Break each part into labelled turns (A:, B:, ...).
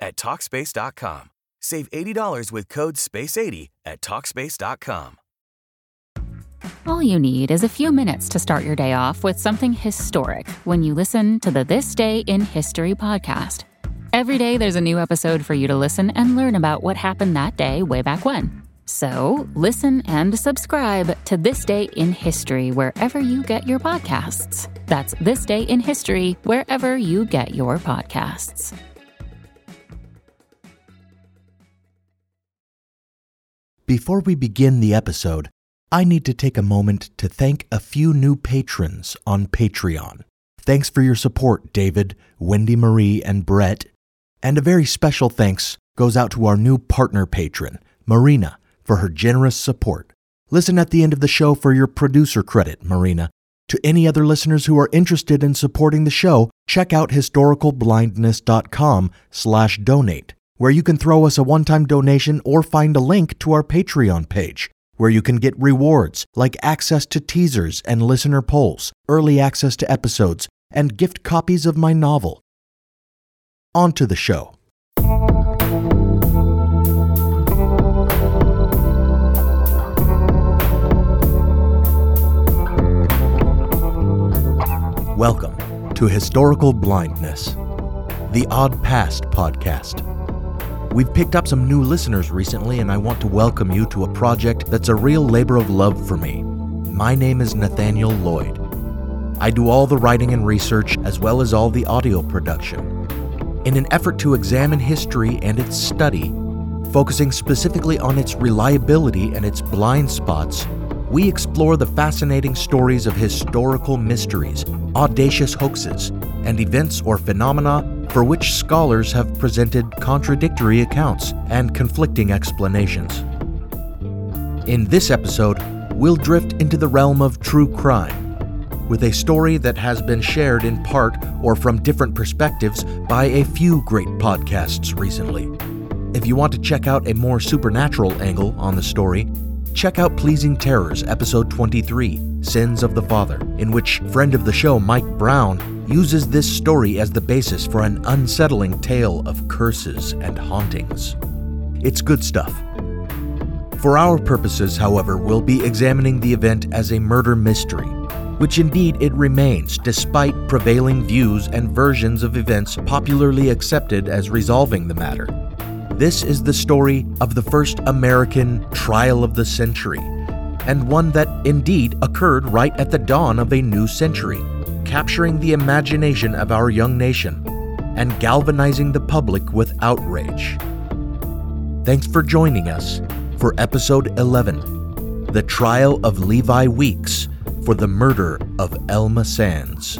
A: at Talkspace.com. Save $80 with code SPACE80 at Talkspace.com.
B: All you need is a few minutes to start your day off with something historic when you listen to the This Day in History podcast. Every day, there's a new episode for you to listen and learn about what happened that day way back when. So, listen and subscribe to This Day in History wherever you get your podcasts. That's This Day in History wherever you get your podcasts.
C: Before we begin the episode, I need to take a moment to thank a few new patrons on Patreon. Thanks for your support, David, Wendy Marie, and Brett. And a very special thanks goes out to our new partner patron, Marina, for her generous support. Listen at the end of the show for your producer credit, Marina. To any other listeners who are interested in supporting the show, check out historicalblindness.com slash donate, where you can throw us a one-time donation or find a link to our Patreon page, where you can get rewards like access to teasers and listener polls, early access to episodes, and gift copies of my novel. On to the show. Welcome to Historical Blindness, the Odd Past podcast. We've picked up some new listeners recently, and I want to welcome you to a project that's a real labor of love for me. My name is Nathaniel Lloyd. I do all the writing and research as well as all the audio production. In an effort to examine history and its study, focusing specifically on its reliability and its blind spots, we explore the fascinating stories of historical mysteries, audacious hoaxes, and events or phenomena for which scholars have presented contradictory accounts and conflicting explanations. In this episode, we'll drift into the realm of true crime with a story that has been shared in part or from different perspectives by a few great podcasts recently. If you want to check out a more supernatural angle on the story, check out Pleasing Terrors, Episode 23 Sins of the Father, in which friend of the show Mike Brown uses this story as the basis for an unsettling tale of curses and hauntings. It's good stuff. For our purposes, however, we'll be examining the event as a murder mystery, which indeed it remains despite prevailing views and versions of events popularly accepted as resolving the matter. This is the story of the first American trial of the century, and one that indeed occurred right at the dawn of a new century, capturing the imagination of our young nation and galvanizing the public with outrage. Thanks for joining us for episode 11 The Trial of Levi Weeks for the Murder of Elma Sands.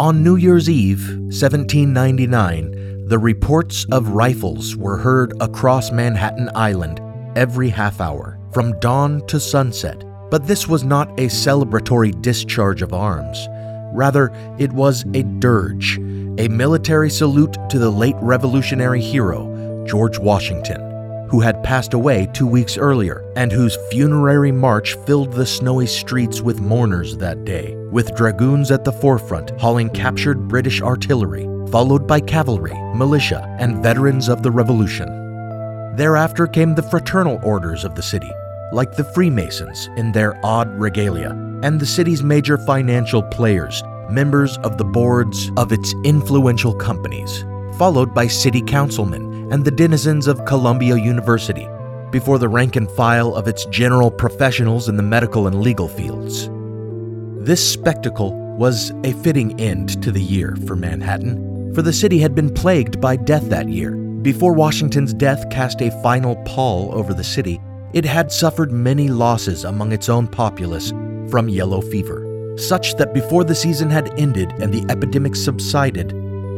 C: On New Year's Eve, 1799, the reports of rifles were heard across Manhattan Island every half hour, from dawn to sunset. But this was not a celebratory discharge of arms. Rather, it was a dirge, a military salute to the late revolutionary hero, George Washington, who had passed away two weeks earlier, and whose funerary march filled the snowy streets with mourners that day with dragoons at the forefront hauling captured British artillery, followed by cavalry, militia, and veterans of the Revolution. Thereafter came the fraternal orders of the city, like the Freemasons in their odd regalia, and the city's major financial players, members of the boards of its influential companies, followed by city councilmen and the denizens of Columbia University, before the rank and file of its general professionals in the medical and legal fields. This spectacle was a fitting end to the year for Manhattan, for the city had been plagued by death that year. Before Washington's death cast a final pall over the city, it had suffered many losses among its own populace from yellow fever, such that before the season had ended and the epidemic subsided,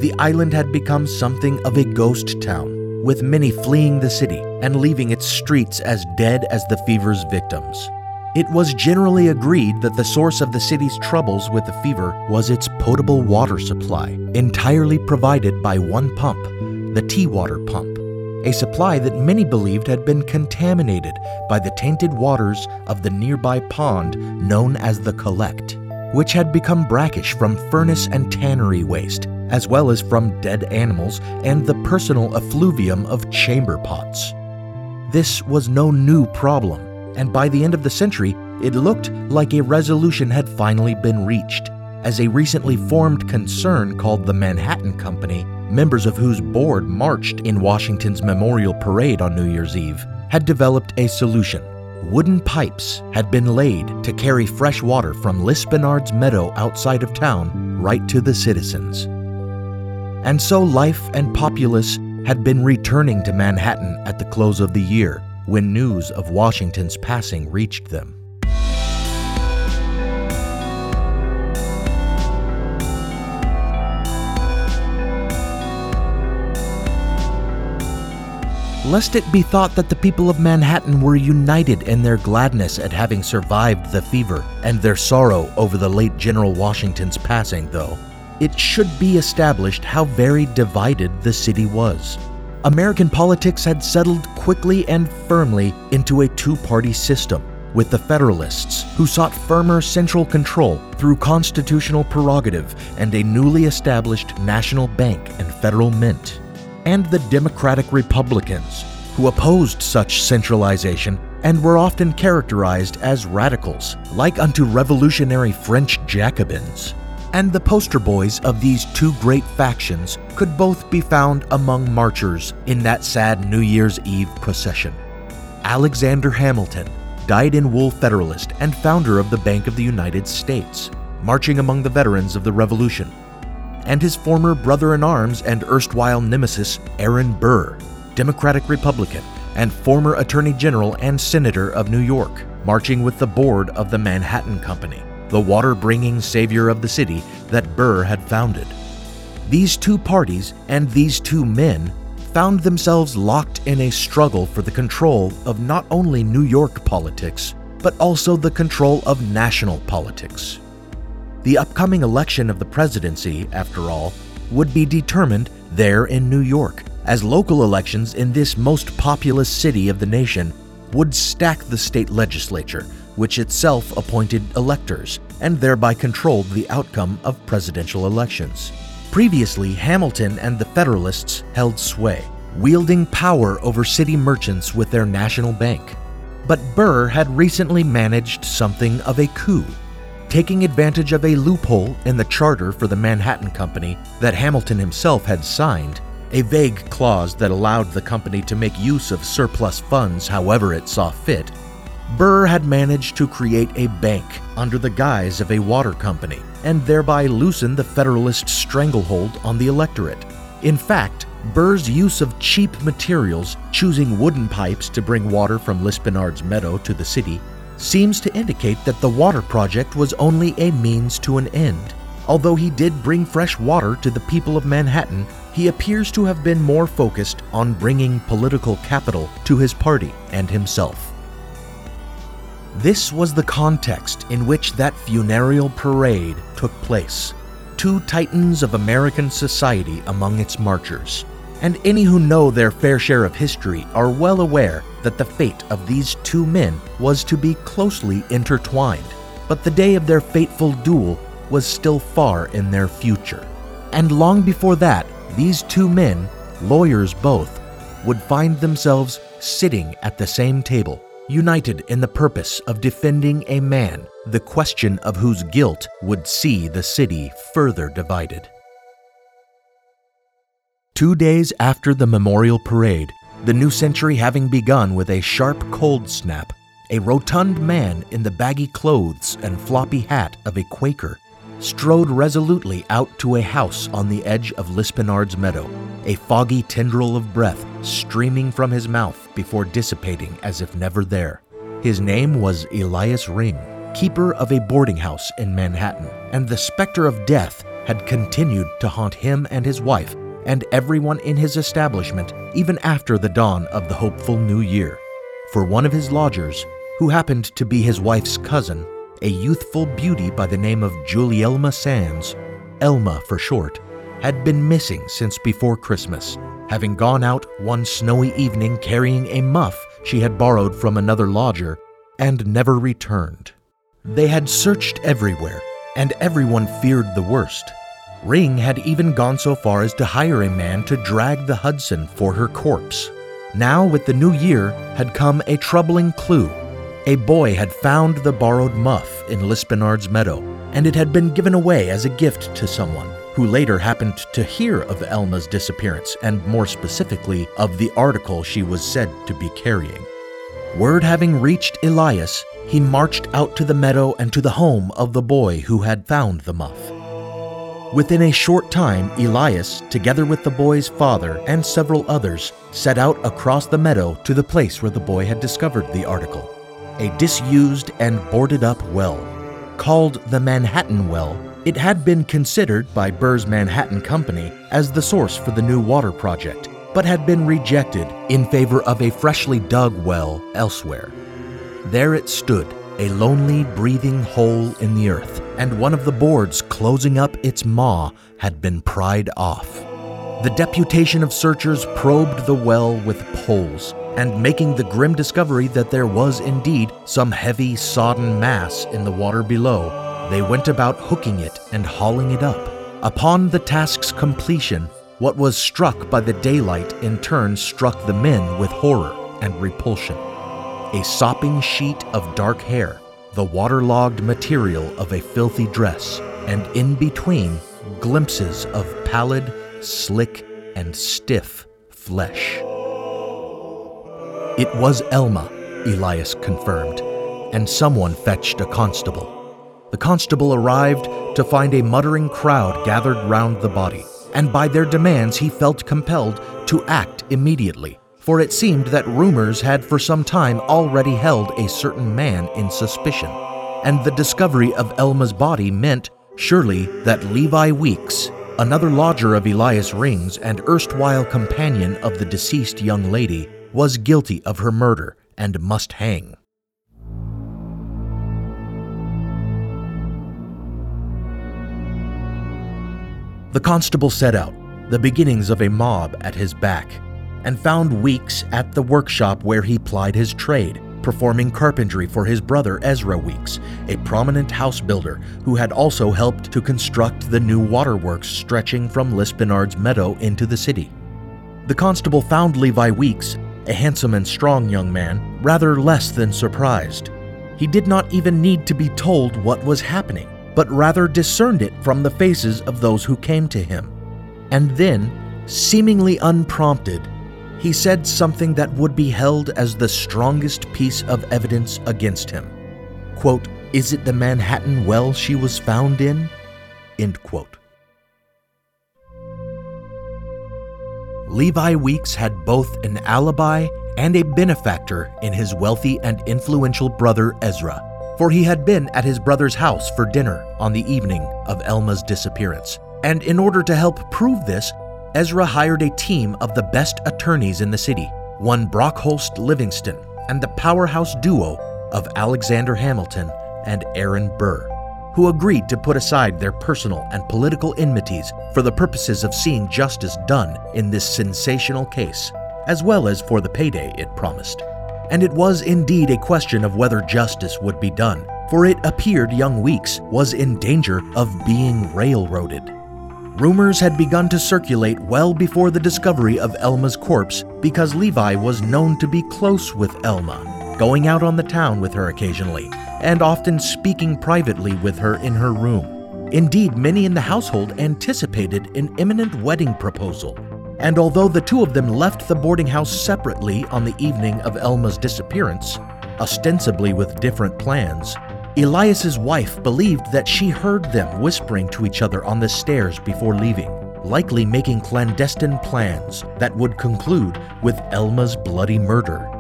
C: the island had become something of a ghost town, with many fleeing the city and leaving its streets as dead as the fever's victims. It was generally agreed that the source of the city's troubles with the fever was its potable water supply, entirely provided by one pump, the Tea Water pump, a supply that many believed had been contaminated by the tainted waters of the nearby pond known as the Collect, which had become brackish from furnace and tannery waste, as well as from dead animals and the personal effluvium of chamber pots. This was no new problem and by the end of the century, it looked like a resolution had finally been reached, as a recently formed concern called the Manhattan Company, members of whose board marched in Washington's Memorial Parade on New Year's Eve, had developed a solution. Wooden pipes had been laid to carry fresh water from Lispenard's meadow outside of town right to the citizens. And so life and populace had been returning to Manhattan at the close of the year, when news of Washington's passing reached them. Lest it be thought that the people of Manhattan were united in their gladness at having survived the fever and their sorrow over the late General Washington's passing, though, it should be established how very divided the city was. American politics had settled quickly and firmly into a two party system, with the Federalists, who sought firmer central control through constitutional prerogative and a newly established national bank and federal mint, and the Democratic Republicans, who opposed such centralization and were often characterized as radicals, like unto revolutionary French Jacobins and the poster boys of these two great factions could both be found among marchers in that sad New Year's Eve procession. Alexander Hamilton, dyed in wool Federalist and founder of the Bank of the United States, marching among the veterans of the Revolution, and his former brother in arms and erstwhile nemesis, Aaron Burr, Democratic Republican and former Attorney General and Senator of New York, marching with the board of the Manhattan Company the water bringing savior of the city that Burr had founded. These two parties and these two men found themselves locked in a struggle for the control of not only New York politics, but also the control of national politics. The upcoming election of the presidency, after all, would be determined there in New York, as local elections in this most populous city of the nation would stack the state legislature which itself appointed electors and thereby controlled the outcome of presidential elections. Previously, Hamilton and the Federalists held sway, wielding power over city merchants with their national bank. But Burr had recently managed something of a coup, taking advantage of a loophole in the charter for the Manhattan Company that Hamilton himself had signed, a vague clause that allowed the company to make use of surplus funds however it saw fit Burr had managed to create a bank under the guise of a water company and thereby loosen the Federalist stranglehold on the electorate. In fact, Burr's use of cheap materials, choosing wooden pipes to bring water from Lispenard's meadow to the city, seems to indicate that the water project was only a means to an end. Although he did bring fresh water to the people of Manhattan, he appears to have been more focused on bringing political capital to his party and himself. This was the context in which that funereal parade took place. Two titans of American society among its marchers. And any who know their fair share of history are well aware that the fate of these two men was to be closely intertwined. But the day of their fateful duel was still far in their future. And long before that, these two men, lawyers both, would find themselves sitting at the same table united in the purpose of defending a man, the question of whose guilt would see the city further divided. Two days after the memorial parade, the new century having begun with a sharp cold snap, a rotund man in the baggy clothes and floppy hat of a Quaker strode resolutely out to a house on the edge of Lispenard's meadow, a foggy tendril of breath streaming from his mouth before dissipating as if never there. His name was Elias Ring, keeper of a boarding house in Manhattan, and the specter of death had continued to haunt him and his wife and everyone in his establishment even after the dawn of the hopeful new year. For one of his lodgers, who happened to be his wife's cousin, a youthful beauty by the name of Julielma Sands, Elma for short, had been missing since before Christmas, having gone out one snowy evening carrying a muff she had borrowed from another lodger and never returned. They had searched everywhere, and everyone feared the worst. Ring had even gone so far as to hire a man to drag the Hudson for her corpse. Now, with the new year, had come a troubling clue. A boy had found the borrowed muff in Lispenard's meadow, and it had been given away as a gift to someone who later happened to hear of Elma's disappearance and more specifically of the article she was said to be carrying. Word having reached Elias, he marched out to the meadow and to the home of the boy who had found the muff. Within a short time, Elias, together with the boy's father and several others, set out across the meadow to the place where the boy had discovered the article a disused and boarded up well. Called the Manhattan Well, it had been considered by Burr's Manhattan Company as the source for the new water project, but had been rejected in favor of a freshly dug well elsewhere. There it stood, a lonely, breathing hole in the earth, and one of the boards closing up its maw had been pried off. The deputation of searchers probed the well with poles, and making the grim discovery that there was indeed some heavy, sodden mass in the water below, they went about hooking it and hauling it up. Upon the task's completion, what was struck by the daylight in turn struck the men with horror and repulsion a sopping sheet of dark hair, the waterlogged material of a filthy dress, and in between, glimpses of pallid, slick, and stiff flesh. It was Elma, Elias confirmed, and someone fetched a constable. The constable arrived to find a muttering crowd gathered round the body, and by their demands he felt compelled to act immediately for it seemed that rumors had for some time already held a certain man in suspicion, and the discovery of Elma's body meant, surely, that Levi Weeks, another lodger of Elias Rings and erstwhile companion of the deceased young lady, was guilty of her murder and must hang. The constable set out, the beginnings of a mob at his back and found Weeks at the workshop where he plied his trade, performing carpentry for his brother Ezra Weeks, a prominent house builder who had also helped to construct the new waterworks stretching from Lispenard's meadow into the city. The constable found Levi Weeks, a handsome and strong young man, rather less than surprised. He did not even need to be told what was happening, but rather discerned it from the faces of those who came to him. And then, seemingly unprompted, he said something that would be held as the strongest piece of evidence against him. Quote, Is it the Manhattan well she was found in? End quote. Levi Weeks had both an alibi and a benefactor in his wealthy and influential brother Ezra, for he had been at his brother's house for dinner on the evening of Elma's disappearance. And in order to help prove this, Ezra hired a team of the best attorneys in the city, one Brockholst Livingston, and the powerhouse duo of Alexander Hamilton and Aaron Burr, who agreed to put aside their personal and political enmities for the purposes of seeing justice done in this sensational case, as well as for the payday it promised. And it was indeed a question of whether justice would be done, for it appeared young Weeks was in danger of being railroaded. Rumors had begun to circulate well before the discovery of Elma's corpse because Levi was known to be close with Elma, going out on the town with her occasionally, and often speaking privately with her in her room. Indeed, many in the household anticipated an imminent wedding proposal. And although the two of them left the boarding house separately on the evening of Elma's disappearance, ostensibly with different plans, Elias's wife believed that she heard them whispering to each other on the stairs before leaving, likely making clandestine plans that would conclude with Elma's bloody murder.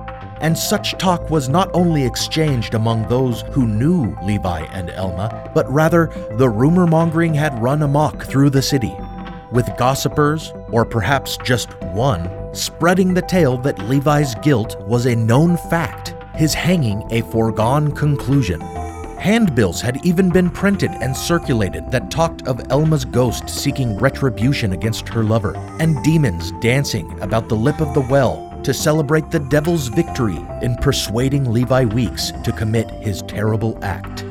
C: And such talk was not only exchanged among those who knew Levi and Elma, but rather the rumor mongering had run amok through the city, with gossipers, or perhaps just one, spreading the tale that Levi's guilt was a known fact, his hanging a foregone conclusion. Handbills had even been printed and circulated that talked of Elma's ghost seeking retribution against her lover, and demons dancing about the lip of the well to celebrate the devil's victory in persuading Levi Weeks to commit his terrible act.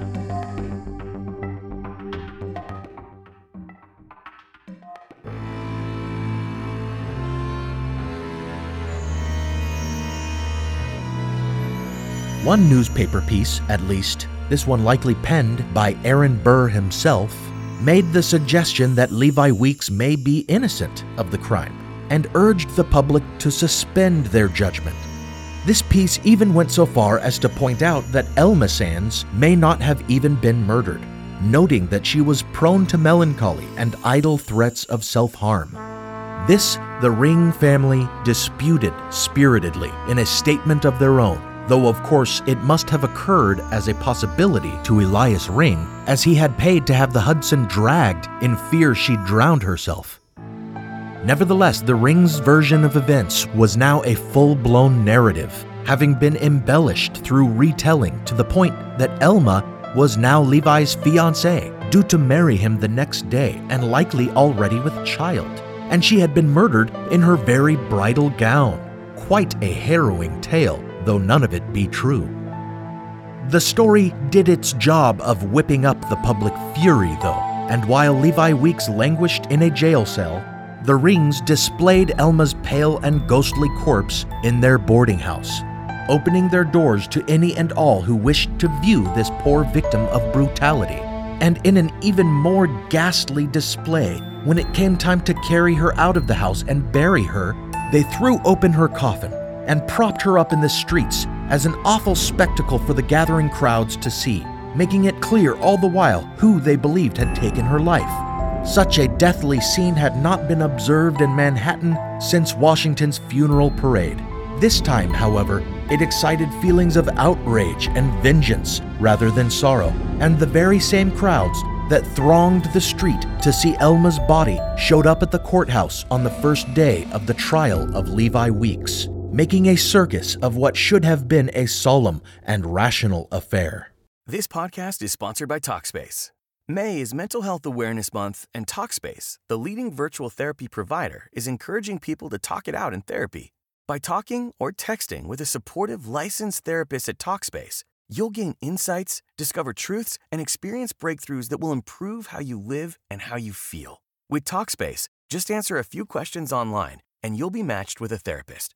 C: One newspaper piece, at least, this one likely penned by Aaron Burr himself, made the suggestion that Levi Weeks may be innocent of the crime and urged the public to suspend their judgment. This piece even went so far as to point out that Elma Sands may not have even been murdered, noting that she was prone to melancholy and idle threats of self harm. This the Ring family disputed spiritedly in a statement of their own, though of course it must have occurred as a possibility to Elias Ring, as he had paid to have the Hudson dragged in fear she drowned herself. Nevertheless, the Ring's version of events was now a full blown narrative, having been embellished through retelling to the point that Elma was now Levi's fiancée, due to marry him the next day and likely already with child. And she had been murdered in her very bridal gown. Quite a harrowing tale, though none of it be true. The story did its job of whipping up the public fury, though, and while Levi Weeks languished in a jail cell, the rings displayed Elma's pale and ghostly corpse in their boarding house, opening their doors to any and all who wished to view this poor victim of brutality. And in an even more ghastly display, when it came time to carry her out of the house and bury her, they threw open her coffin and propped her up in the streets as an awful spectacle for the gathering crowds to see, making it clear all the while who they believed had taken her life. Such a deathly scene had not been observed in Manhattan since Washington's funeral parade. This time, however, it excited feelings of outrage and vengeance rather than sorrow, and the very same crowds that thronged the street to see Elma's body showed up at the courthouse on the first day of the trial of Levi Weeks, making a circus of what should have been a solemn and rational affair.
A: This podcast is sponsored by Talkspace. May is Mental Health Awareness Month, and Talkspace, the leading virtual therapy provider, is encouraging people to talk it out in therapy. By talking or texting with a supportive licensed therapist at Talkspace, you'll gain insights, discover truths, and experience breakthroughs that will improve how you live and how you feel. With Talkspace, just answer a few questions online and you'll be matched with a therapist.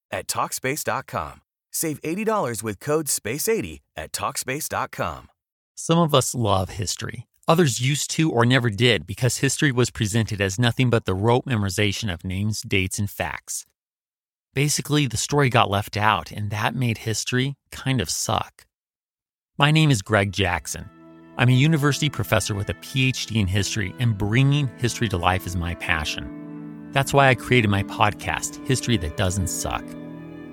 A: at Talkspace.com. Save $80 with code SPACE80 at Talkspace.com.
D: Some of us love history. Others used to or never did because history was presented as nothing but the rote memorization of names, dates, and facts. Basically, the story got left out, and that made history kind of suck. My name is Greg Jackson. I'm a university professor with a PhD in history, and bringing history to life is my passion. That's why I created my podcast, History That Doesn't Suck.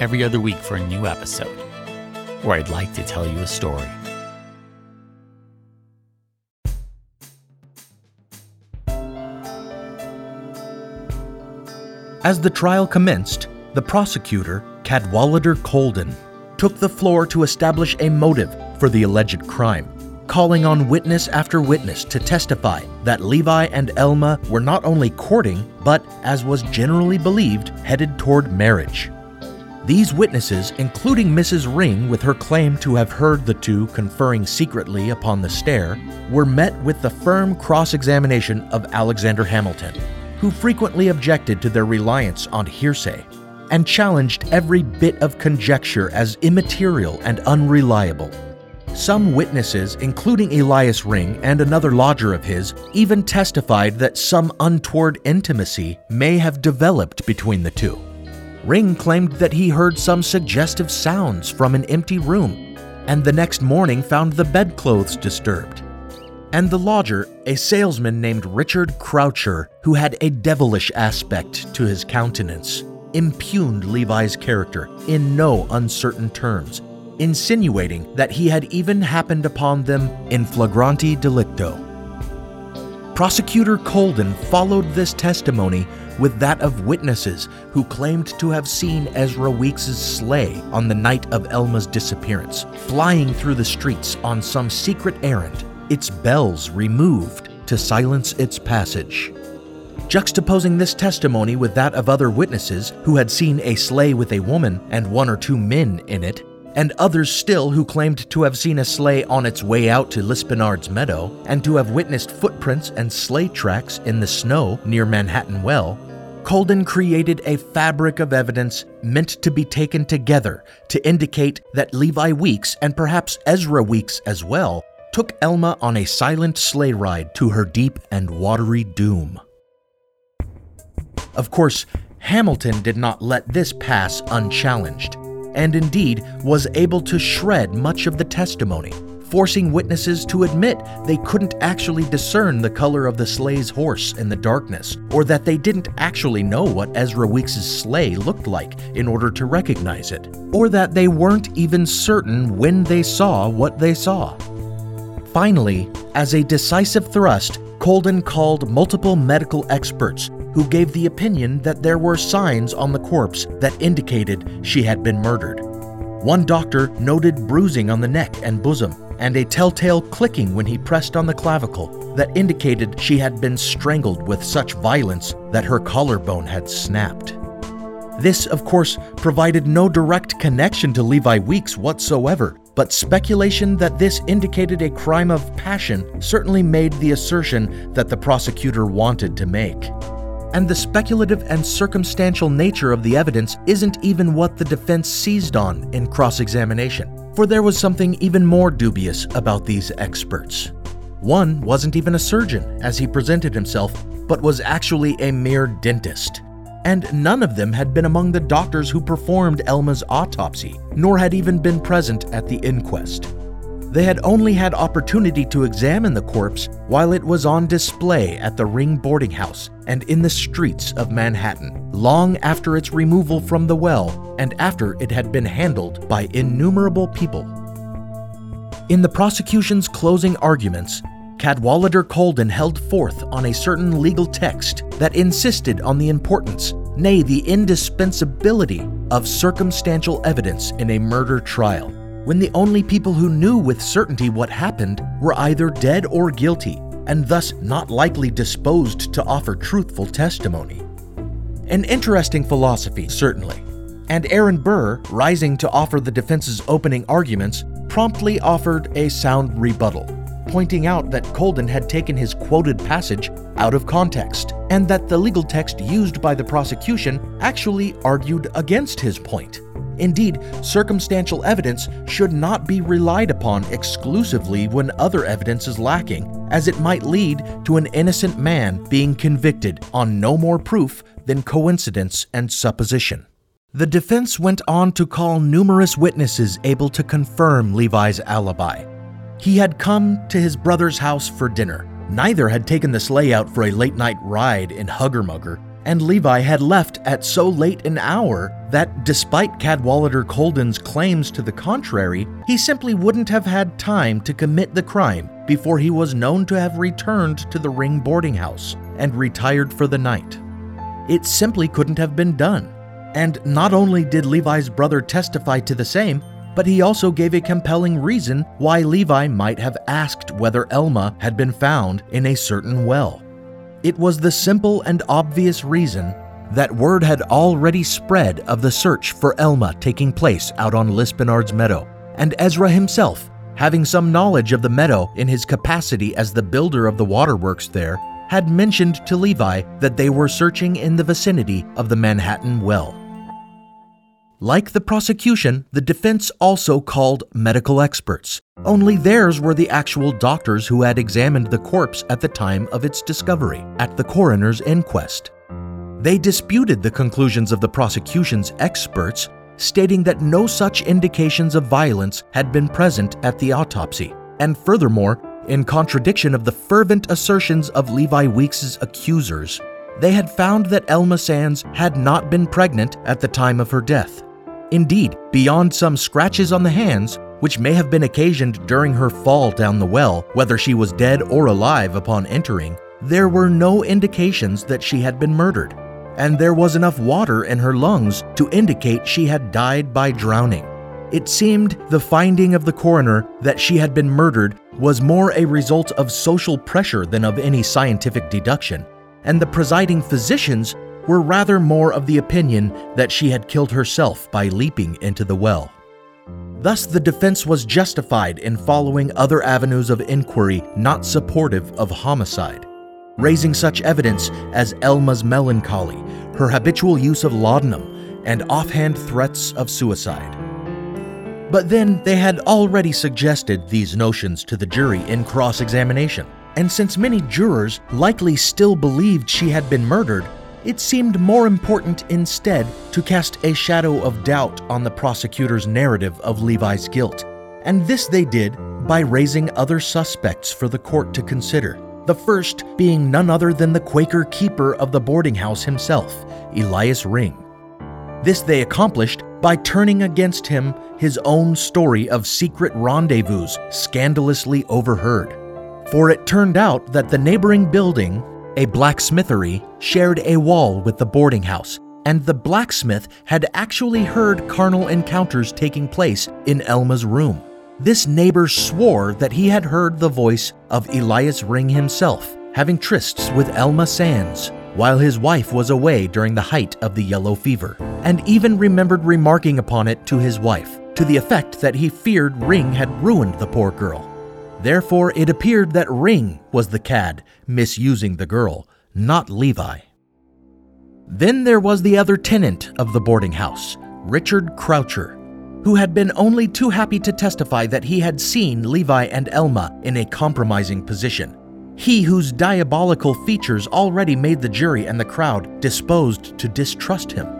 D: every other week for a new episode where I'd like to tell you a story.
C: As the trial commenced, the prosecutor, Cadwallader Colden, took the floor to establish a motive for the alleged crime, calling on witness after witness to testify that Levi and Elma were not only courting, but, as was generally believed, headed toward marriage. These witnesses, including Mrs. Ring with her claim to have heard the two conferring secretly upon the stair, were met with the firm cross examination of Alexander Hamilton, who frequently objected to their reliance on hearsay and challenged every bit of conjecture as immaterial and unreliable. Some witnesses, including Elias Ring and another lodger of his, even testified that some untoward intimacy may have developed between the two. Ring claimed that he heard some suggestive sounds from an empty room, and the next morning found the bedclothes disturbed. And the lodger, a salesman named Richard Croucher, who had a devilish aspect to his countenance, impugned Levi's character in no uncertain terms, insinuating that he had even happened upon them in flagranti delicto. Prosecutor Colden followed this testimony with that of witnesses who claimed to have seen Ezra Weeks's sleigh on the night of Elma's disappearance, flying through the streets on some secret errand, its bells removed to silence its passage. Juxtaposing this testimony with that of other witnesses who had seen a sleigh with a woman and one or two men in it, and others still who claimed to have seen a sleigh on its way out to Lispenard's meadow, and to have witnessed footprints and sleigh tracks in the snow near Manhattan Well, Colden created a fabric of evidence meant to be taken together to indicate that Levi Weeks, and perhaps Ezra Weeks as well, took Elma on a silent sleigh ride to her deep and watery doom. Of course, Hamilton did not let this pass unchallenged, and indeed was able to shred much of the testimony, forcing witnesses to admit they couldn't actually discern the color of the sleigh's horse in the darkness, or that they didn't actually know what Ezra Weeks's sleigh looked like in order to recognize it, or that they weren't even certain when they saw what they saw. Finally, as a decisive thrust, Colden called multiple medical experts who gave the opinion that there were signs on the corpse that indicated she had been murdered. One doctor noted bruising on the neck and bosom, and a telltale clicking when he pressed on the clavicle that indicated she had been strangled with such violence that her collarbone had snapped. This, of course, provided no direct connection to Levi Weeks whatsoever, but speculation that this indicated a crime of passion certainly made the assertion that the prosecutor wanted to make. And the speculative and circumstantial nature of the evidence isn't even what the defense seized on in cross examination, for there was something even more dubious about these experts. One wasn't even a surgeon, as he presented himself, but was actually a mere dentist. And none of them had been among the doctors who performed Elma's autopsy, nor had even been present at the inquest. They had only had opportunity to examine the corpse while it was on display at the Ring boarding house and in the streets of Manhattan, long after its removal from the well and after it had been handled by innumerable people. In the prosecution's closing arguments, Cadwallader Colden held forth on a certain legal text that insisted on the importance, nay, the indispensability, of circumstantial evidence in a murder trial when the only people who knew with certainty what happened were either dead or guilty, and thus not likely disposed to offer truthful testimony. An interesting philosophy, certainly. And Aaron Burr, rising to offer the defense's opening arguments, promptly offered a sound rebuttal, pointing out that Colden had taken his quoted passage out of context, and that the legal text used by the prosecution actually argued against his point. Indeed, circumstantial evidence should not be relied upon exclusively when other evidence is lacking, as it might lead to an innocent man being convicted on no more proof than coincidence and supposition. The defense went on to call numerous witnesses able to confirm Levi's alibi. He had come to his brother's house for dinner. Neither had taken the sleigh out for a late night ride in Huggermugger, and Levi had left at so late an hour that, despite Cadwallader Colden's claims to the contrary, he simply wouldn't have had time to commit the crime before he was known to have returned to the Ring boarding house and retired for the night. It simply couldn't have been done. And not only did Levi's brother testify to the same, but he also gave a compelling reason why Levi might have asked whether Elma had been found in a certain well. It was the simple and obvious reason that word had already spread of the search for Elma taking place out on Lispenard's meadow, and Ezra himself, having some knowledge of the meadow in his capacity as the builder of the waterworks there, had mentioned to Levi that they were searching in the vicinity of the Manhattan Well. Like the prosecution, the defense also called medical experts. Only theirs were the actual doctors who had examined the corpse at the time of its discovery, at the coroner's inquest. They disputed the conclusions of the prosecution's experts, stating that no such indications of violence had been present at the autopsy, and furthermore, in contradiction of the fervent assertions of Levi Weeks' accusers, they had found that Elma Sands had not been pregnant at the time of her death. Indeed, beyond some scratches on the hands, which may have been occasioned during her fall down the well, whether she was dead or alive upon entering, there were no indications that she had been murdered, and there was enough water in her lungs to indicate she had died by drowning. It seemed the finding of the coroner that she had been murdered was more a result of social pressure than of any scientific deduction, and the presiding physicians were rather more of the opinion that she had killed herself by leaping into the well. Thus, the defense was justified in following other avenues of inquiry not supportive of homicide, raising such evidence as Elma's melancholy, her habitual use of laudanum, and offhand threats of suicide. But then they had already suggested these notions to the jury in cross examination, and since many jurors likely still believed she had been murdered, it seemed more important instead to cast a shadow of doubt on the prosecutor's narrative of Levi's guilt. And this they did by raising other suspects for the court to consider. The first being none other than the Quaker keeper of the boarding house himself, Elias Ring. This they accomplished by turning against him his own story of secret rendezvous scandalously overheard. For it turned out that the neighboring building, a blacksmithery shared a wall with the boarding house, and the blacksmith had actually heard carnal encounters taking place in Elma's room. This neighbor swore that he had heard the voice of Elias Ring himself having trysts with Elma Sands while his wife was away during the height of the yellow fever, and even remembered remarking upon it to his wife, to the effect that he feared Ring had ruined the poor girl. Therefore, it appeared that Ring was the cad misusing the girl, not Levi. Then there was the other tenant of the boarding house, Richard Croucher, who had been only too happy to testify that he had seen Levi and Elma in a compromising position. He whose diabolical features already made the jury and the crowd disposed to distrust him.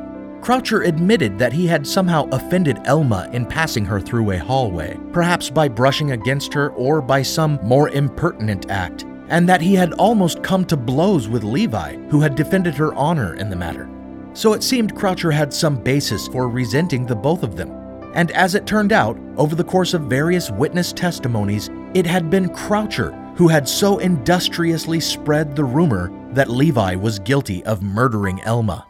C: Croucher admitted that he had somehow offended Elma in passing her through a hallway, perhaps by brushing against her or by some more impertinent act, and that he had almost come to blows with Levi, who had defended her honor in the matter. So it seemed Croucher had some basis for resenting the both of them. And as it turned out, over the course of various witness testimonies, it had been Croucher who had so industriously spread the rumor that Levi was guilty of murdering Elma.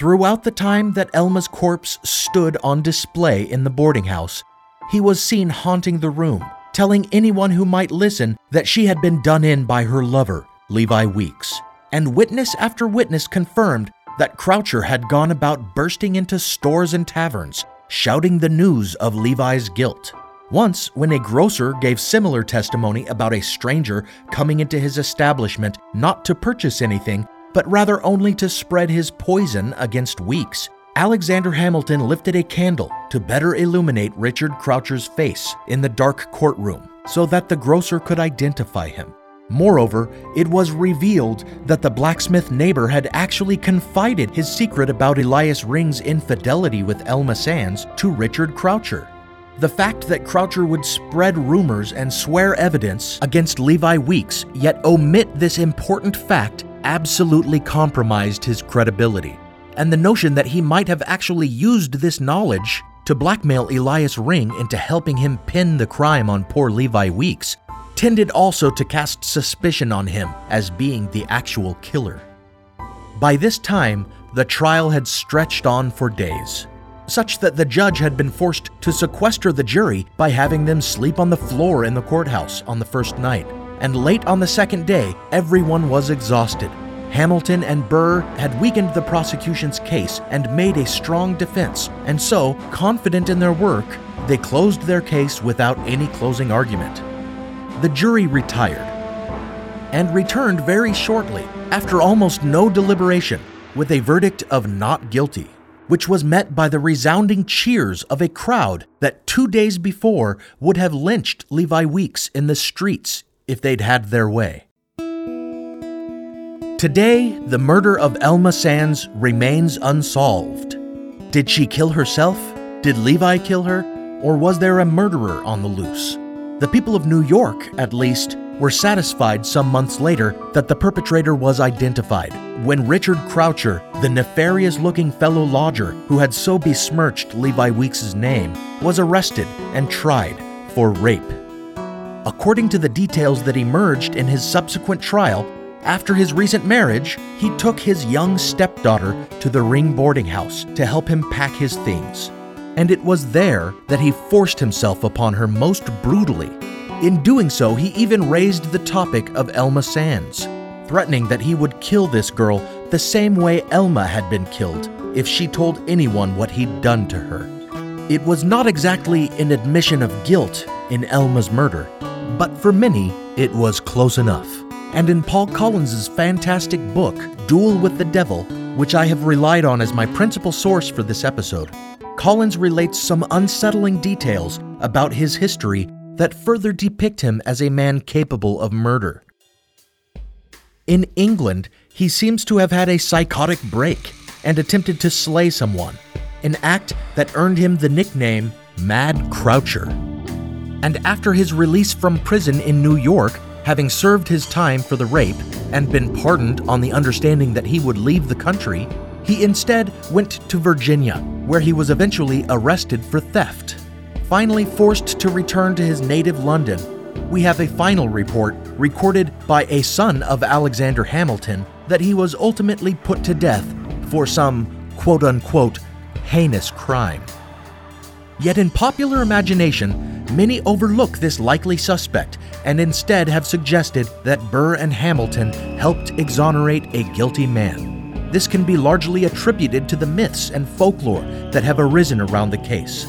C: Throughout the time that Elma's corpse stood on display in the boarding house, he was seen haunting the room, telling anyone who might listen that she had been done in by her lover, Levi Weeks. And witness after witness confirmed that Croucher had gone about bursting into stores and taverns, shouting the news of Levi's guilt. Once, when a grocer gave similar testimony about a stranger coming into his establishment not to purchase anything, but rather only to spread his poison against Weeks. Alexander Hamilton lifted a candle to better illuminate Richard Croucher's face in the dark courtroom so that the grocer could identify him. Moreover, it was revealed that the blacksmith neighbor had actually confided his secret about Elias Ring's infidelity with Elma Sands to Richard Croucher. The fact that Croucher would spread rumors and swear evidence against Levi Weeks, yet omit this important fact, absolutely compromised his credibility. And the notion that he might have actually used this knowledge to blackmail Elias Ring into helping him pin the crime on poor Levi Weeks tended also to cast suspicion on him as being the actual killer. By this time, the trial had stretched on for days, such that the judge had been forced to sequester the jury by having them sleep on the floor in the courthouse on the first night. And late on the second day, everyone was exhausted. Hamilton and Burr had weakened the prosecution's case and made a strong defense, and so, confident in their work, they closed their case without any closing argument the jury retired and returned very shortly, after almost no deliberation, with a verdict of not guilty, which was met by the resounding cheers of a crowd that two days before would have lynched Levi Weeks in the streets if they'd had their way. Today, the murder of Elma Sands remains unsolved. Did she kill herself? Did Levi kill her? Or was there a murderer on the loose? The people of New York, at least, were satisfied some months later that the perpetrator was identified when Richard Croucher, the nefarious looking fellow lodger who had so besmirched Levi Weeks' name, was arrested and tried for rape. According to the details that emerged in his subsequent trial, after his recent marriage, he took his young stepdaughter to the Ring boarding house to help him pack his things and it was there that he forced himself upon her most brutally. In doing so, he even raised the topic of Elma Sands, threatening that he would kill this girl the same way Elma had been killed if she told anyone what he'd done to her. It was not exactly an admission of guilt in Elma's murder, but for many, it was close enough. And in Paul Collins's fantastic book, Duel with the Devil, which I have relied on as my principal source for this episode, Collins relates some unsettling details about his history that further depict him as a man capable of murder. In England, he seems to have had a psychotic break and attempted to slay someone, an act that earned him the nickname Mad Croucher. And after his release from prison in New York, having served his time for the rape and been pardoned on the understanding that he would leave the country, he instead went to Virginia, where he was eventually arrested for theft. Finally forced to return to his native London, we have a final report recorded by a son of Alexander Hamilton that he was ultimately put to death for some quote unquote heinous crime. Yet in popular imagination, many overlook this likely suspect and instead have suggested that Burr and Hamilton helped exonerate a guilty man. This can be largely attributed to the myths and folklore that have arisen around the case.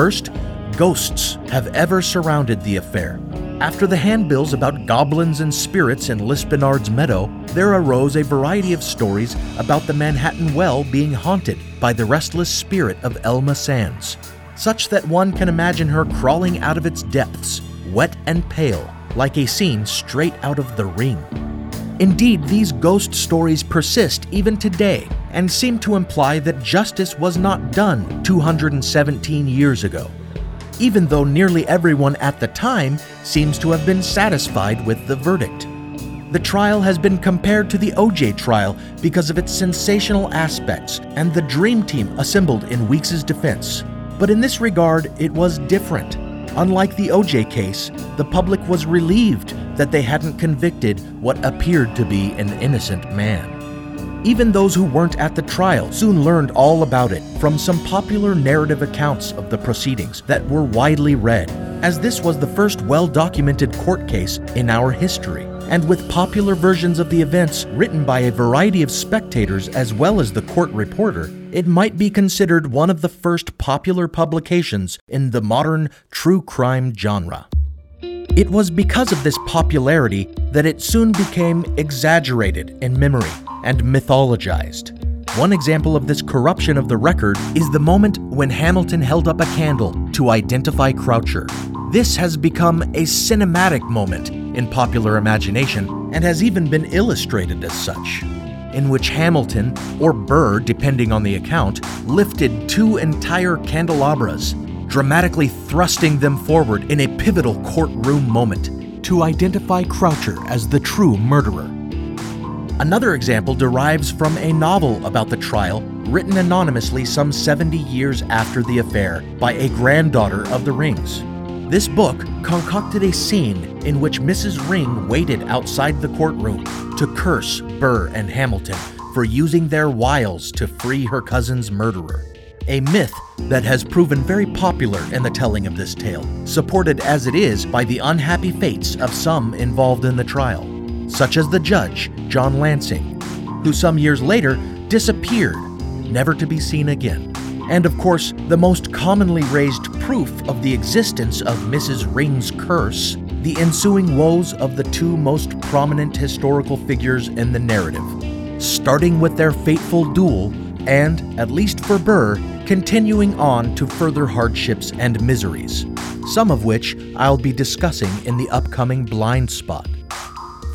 C: First, ghosts have ever surrounded the affair. After the handbills about goblins and spirits in Lispenard's Meadow, there arose a variety of stories about the Manhattan Well being haunted by the restless spirit of Elma Sands, such that one can imagine her crawling out of its depths, wet and pale, like a scene straight out of The Ring. Indeed, these ghost stories persist even today and seem to imply that justice was not done 217 years ago, even though nearly everyone at the time seems to have been satisfied with the verdict. The trial has been compared to the OJ trial because of its sensational aspects and the dream team assembled in Weeks' defense. But in this regard, it was different. Unlike the OJ case, the public was relieved that they hadn't convicted what appeared to be an innocent man. Even those who weren't at the trial soon learned all about it from some popular narrative accounts of the proceedings that were widely read, as this was the first well documented court case in our history. And with popular versions of the events written by a variety of spectators as well as the court reporter, Mm. it might be considered one of the first popular publications in the modern true crime genre. It was because of this popularity that it soon became exaggerated in memory and mythologized. One example of this corruption of the record is the moment when Hamilton held up a candle to identify Croucher. This has become a cinematic moment in popular imagination and has even been illustrated as such, in which Hamilton, or Burr depending on the account, lifted two entire candelabras, dramatically thrusting them forward in a pivotal courtroom moment to identify Croucher as the true murderer. Another example derives from a novel about the trial written anonymously some 70 years after the affair by a granddaughter of the Rings. This book concocted a scene in which Mrs. Ring waited outside the courtroom to curse Burr and Hamilton for using their wiles to free her cousin's murderer. A myth that has proven very popular in the telling of this tale, supported as it is by the unhappy fates of some involved in the trial, such as the judge, John Lansing, who some years later disappeared, never to be seen again and of course, the most commonly raised proof of the existence of Mrs. Ring's curse, the ensuing woes of the two most prominent historical figures in the narrative, starting with their fateful duel, and, at least for Burr, continuing on to further hardships and miseries, some of which I'll be discussing in the upcoming Blind Spot.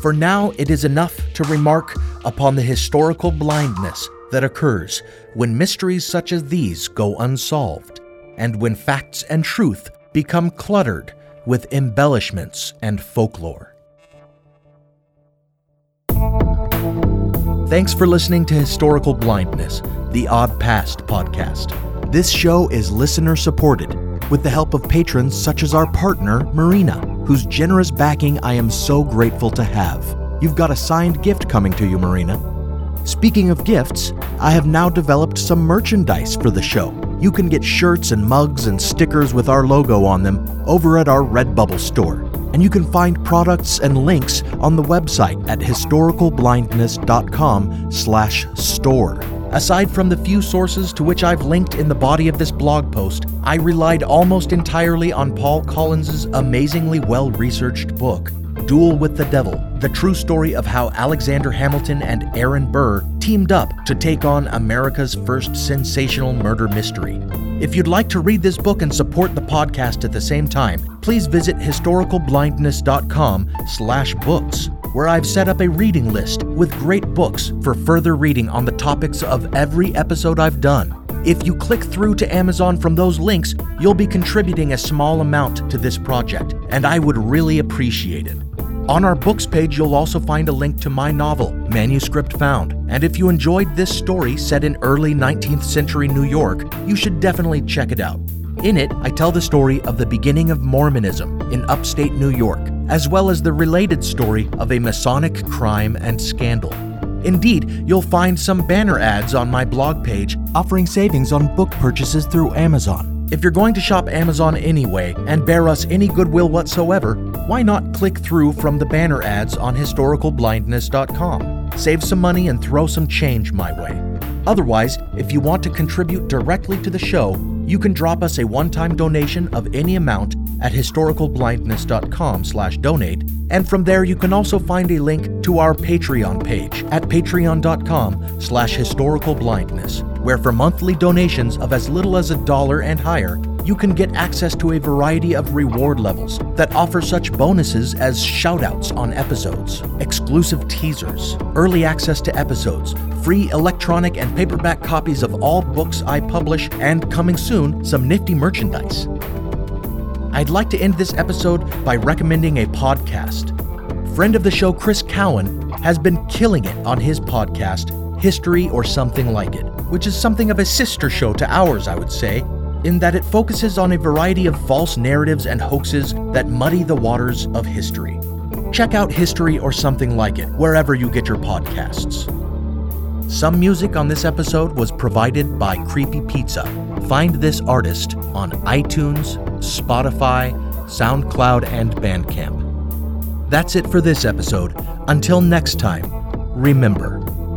C: For now, it is enough to remark upon the historical blindness that occurs when mysteries such as these go unsolved, and when facts and truth become cluttered with embellishments and folklore. Thanks for listening to Historical Blindness, the Odd Past podcast. This show is listener supported with the help of patrons such as our partner, Marina, whose generous backing I am so grateful to have. You've got a signed gift coming to you, Marina. Speaking of gifts, I have now developed some merchandise for the show. You can get shirts and mugs and stickers with our logo on them over at our Redbubble store. And you can find products and links on the website at historicalblindness.com slash store. Aside from the few sources to which I've linked in the body of this blog post, I relied almost entirely on Paul Collins's amazingly well-researched book, Duel with the Devil, the true story of how Alexander Hamilton and Aaron Burr teamed up to take on America's first sensational murder mystery. If you'd like to read this book and support the podcast at the same time, please visit historicalblindness.com slash books, where I've set up a reading list with great books for further reading on the topics of every episode I've done. If you click through to Amazon from those links, you'll be contributing a small amount to this project, and I would really appreciate it. On our books page, you'll also find a link to my novel, Manuscript Found. And if you enjoyed this story set in early 19th century New York, you should definitely check it out. In it, I tell the story of the beginning of Mormonism in upstate New York, as well as the related story of a Masonic crime and scandal. Indeed, you'll find some banner ads on my blog page offering savings on book purchases through Amazon. If you're going to shop Amazon anyway and bear us any goodwill whatsoever, why not click through from the banner ads on historicalblindness.com? Save some money and throw some change my way. Otherwise, if you want to contribute directly to the show, you can drop us a one-time donation of any amount at historicalblindness.com/donate, and from there you can also find a link to our Patreon page at patreon.com/historicalblindness, where for monthly donations of as little as a dollar and higher, you can get access to a variety of reward levels that offer such bonuses as shoutouts on episodes, exclusive teasers, early access to episodes, free electronic and paperback copies of all books I publish, and coming soon, some nifty merchandise. I'd like to end this episode by recommending a podcast. Friend of the show, Chris Cowan, has been killing it on his podcast, History or Something Like It, which is something of a sister show to ours, I would say, in that it focuses on a variety of false narratives and hoaxes that muddy the waters of history. Check out History or Something Like It wherever you get your podcasts. Some music on this episode was provided by Creepy Pizza. Find this artist on iTunes, Spotify, SoundCloud, and Bandcamp. That's it for this episode. Until next time, remember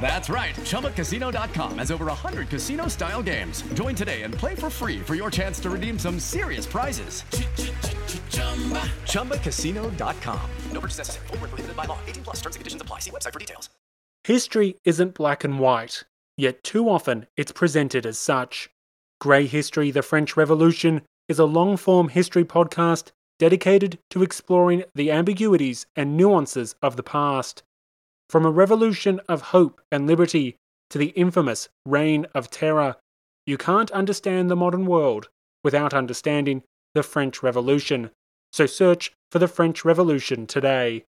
E: That's right. ChumbaCasino.com has over 100 casino style games. Join today and play for free for your chance to redeem some serious prizes. ChumbaCasino.com. No purchase necessary. Void where prohibited by law. 18 plus terms and conditions apply. See website for details.
F: History isn't black and white, yet too often it's presented as such. Grey History The French Revolution is a long form history podcast dedicated to exploring the ambiguities and nuances of the past. From a revolution of hope and liberty to the infamous Reign of Terror, you can't understand the modern world without understanding the French Revolution. So search for the French Revolution today.